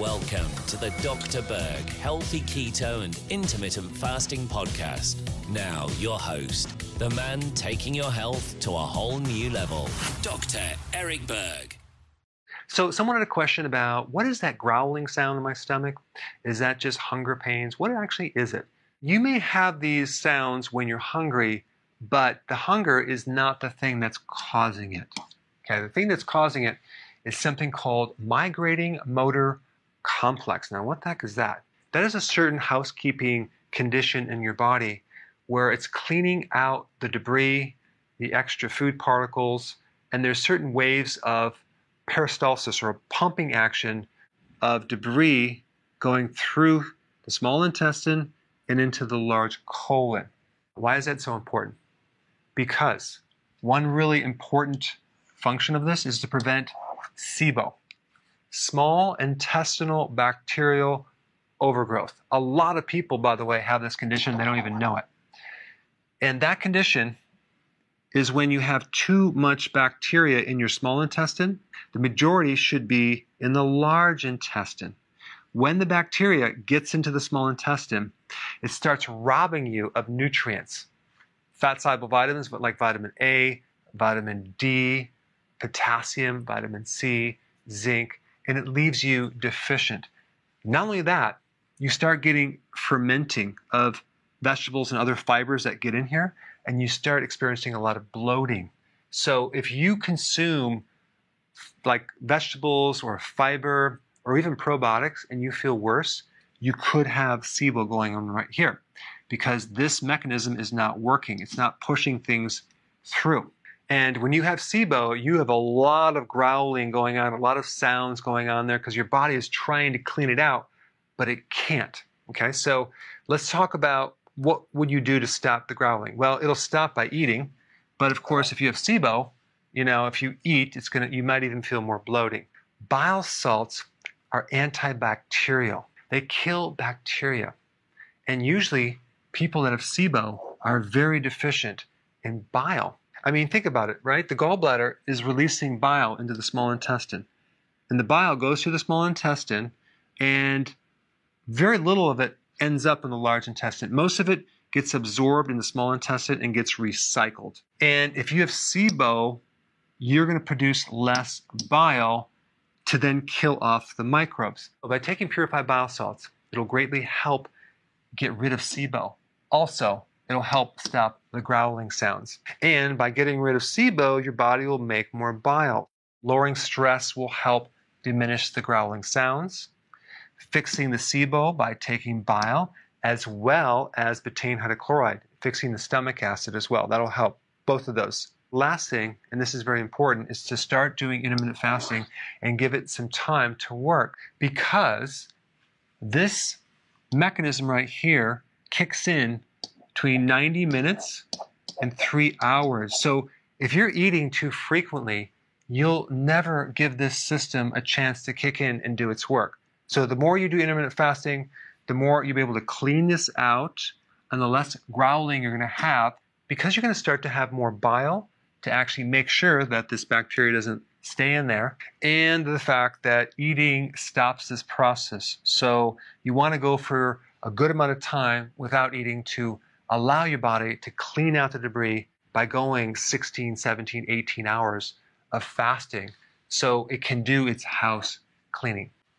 Welcome to the Dr. Berg Healthy Keto and Intermittent Fasting Podcast. Now, your host, the man taking your health to a whole new level, Dr. Eric Berg. So, someone had a question about what is that growling sound in my stomach? Is that just hunger pains? What actually is it? You may have these sounds when you're hungry, but the hunger is not the thing that's causing it. Okay, the thing that's causing it is something called migrating motor complex. Now, what the heck is that? That is a certain housekeeping condition in your body where it's cleaning out the debris, the extra food particles, and there's certain waves of peristalsis or pumping action of debris going through the small intestine and into the large colon. Why is that so important? Because one really important function of this is to prevent SIBO, small intestinal bacterial overgrowth. A lot of people, by the way, have this condition, they don't even know it. And that condition is when you have too much bacteria in your small intestine. The majority should be in the large intestine. When the bacteria gets into the small intestine, it starts robbing you of nutrients. Fat soluble vitamins, but like vitamin A, vitamin D, potassium, vitamin C, zinc, and it leaves you deficient. Not only that, you start getting fermenting of vegetables and other fibers that get in here, and you start experiencing a lot of bloating. So if you consume like vegetables or fiber or even probiotics and you feel worse, you could have SIBO going on right here because this mechanism is not working. It's not pushing things through. And when you have SIBO, you have a lot of growling going on, a lot of sounds going on there because your body is trying to clean it out, but it can't. Okay, so let's talk about what would you do to stop the growling? Well, it'll stop by eating, but of course, if you have SIBO, you know, if you eat, it's gonna you might even feel more bloating. Bile salts are antibacterial. They kill bacteria. And usually people that have SIBO are very deficient in bile. I mean, think about it, right? The gallbladder is releasing bile into the small intestine. And the bile goes through the small intestine, and very little of it ends up in the large intestine. Most of it gets absorbed in the small intestine and gets recycled. And if you have SIBO, you're going to produce less bile to then kill off the microbes. By taking purified bile salts, it'll greatly help get rid of SIBO. Also, It'll help stop the growling sounds. And by getting rid of SIBO, your body will make more bile. Lowering stress will help diminish the growling sounds. Fixing the SIBO by taking bile, as well as betaine hydrochloride, fixing the stomach acid as well. That'll help both of those. Last thing, and this is very important, is to start doing intermittent fasting and give it some time to work because this mechanism right here kicks in between 90 minutes and three hours. So if you're eating too frequently, you'll never give this system a chance to kick in and do its work. So the more you do intermittent fasting, the more you'll be able to clean this out and the less growling you're going to have because you're going to start to have more bile to actually make sure that this bacteria doesn't stay in there and the fact that eating stops this process. So you want to go for a good amount of time without eating to allow your body to clean out the debris by going 16, 17, 18 hours of fasting so it can do its house cleaning.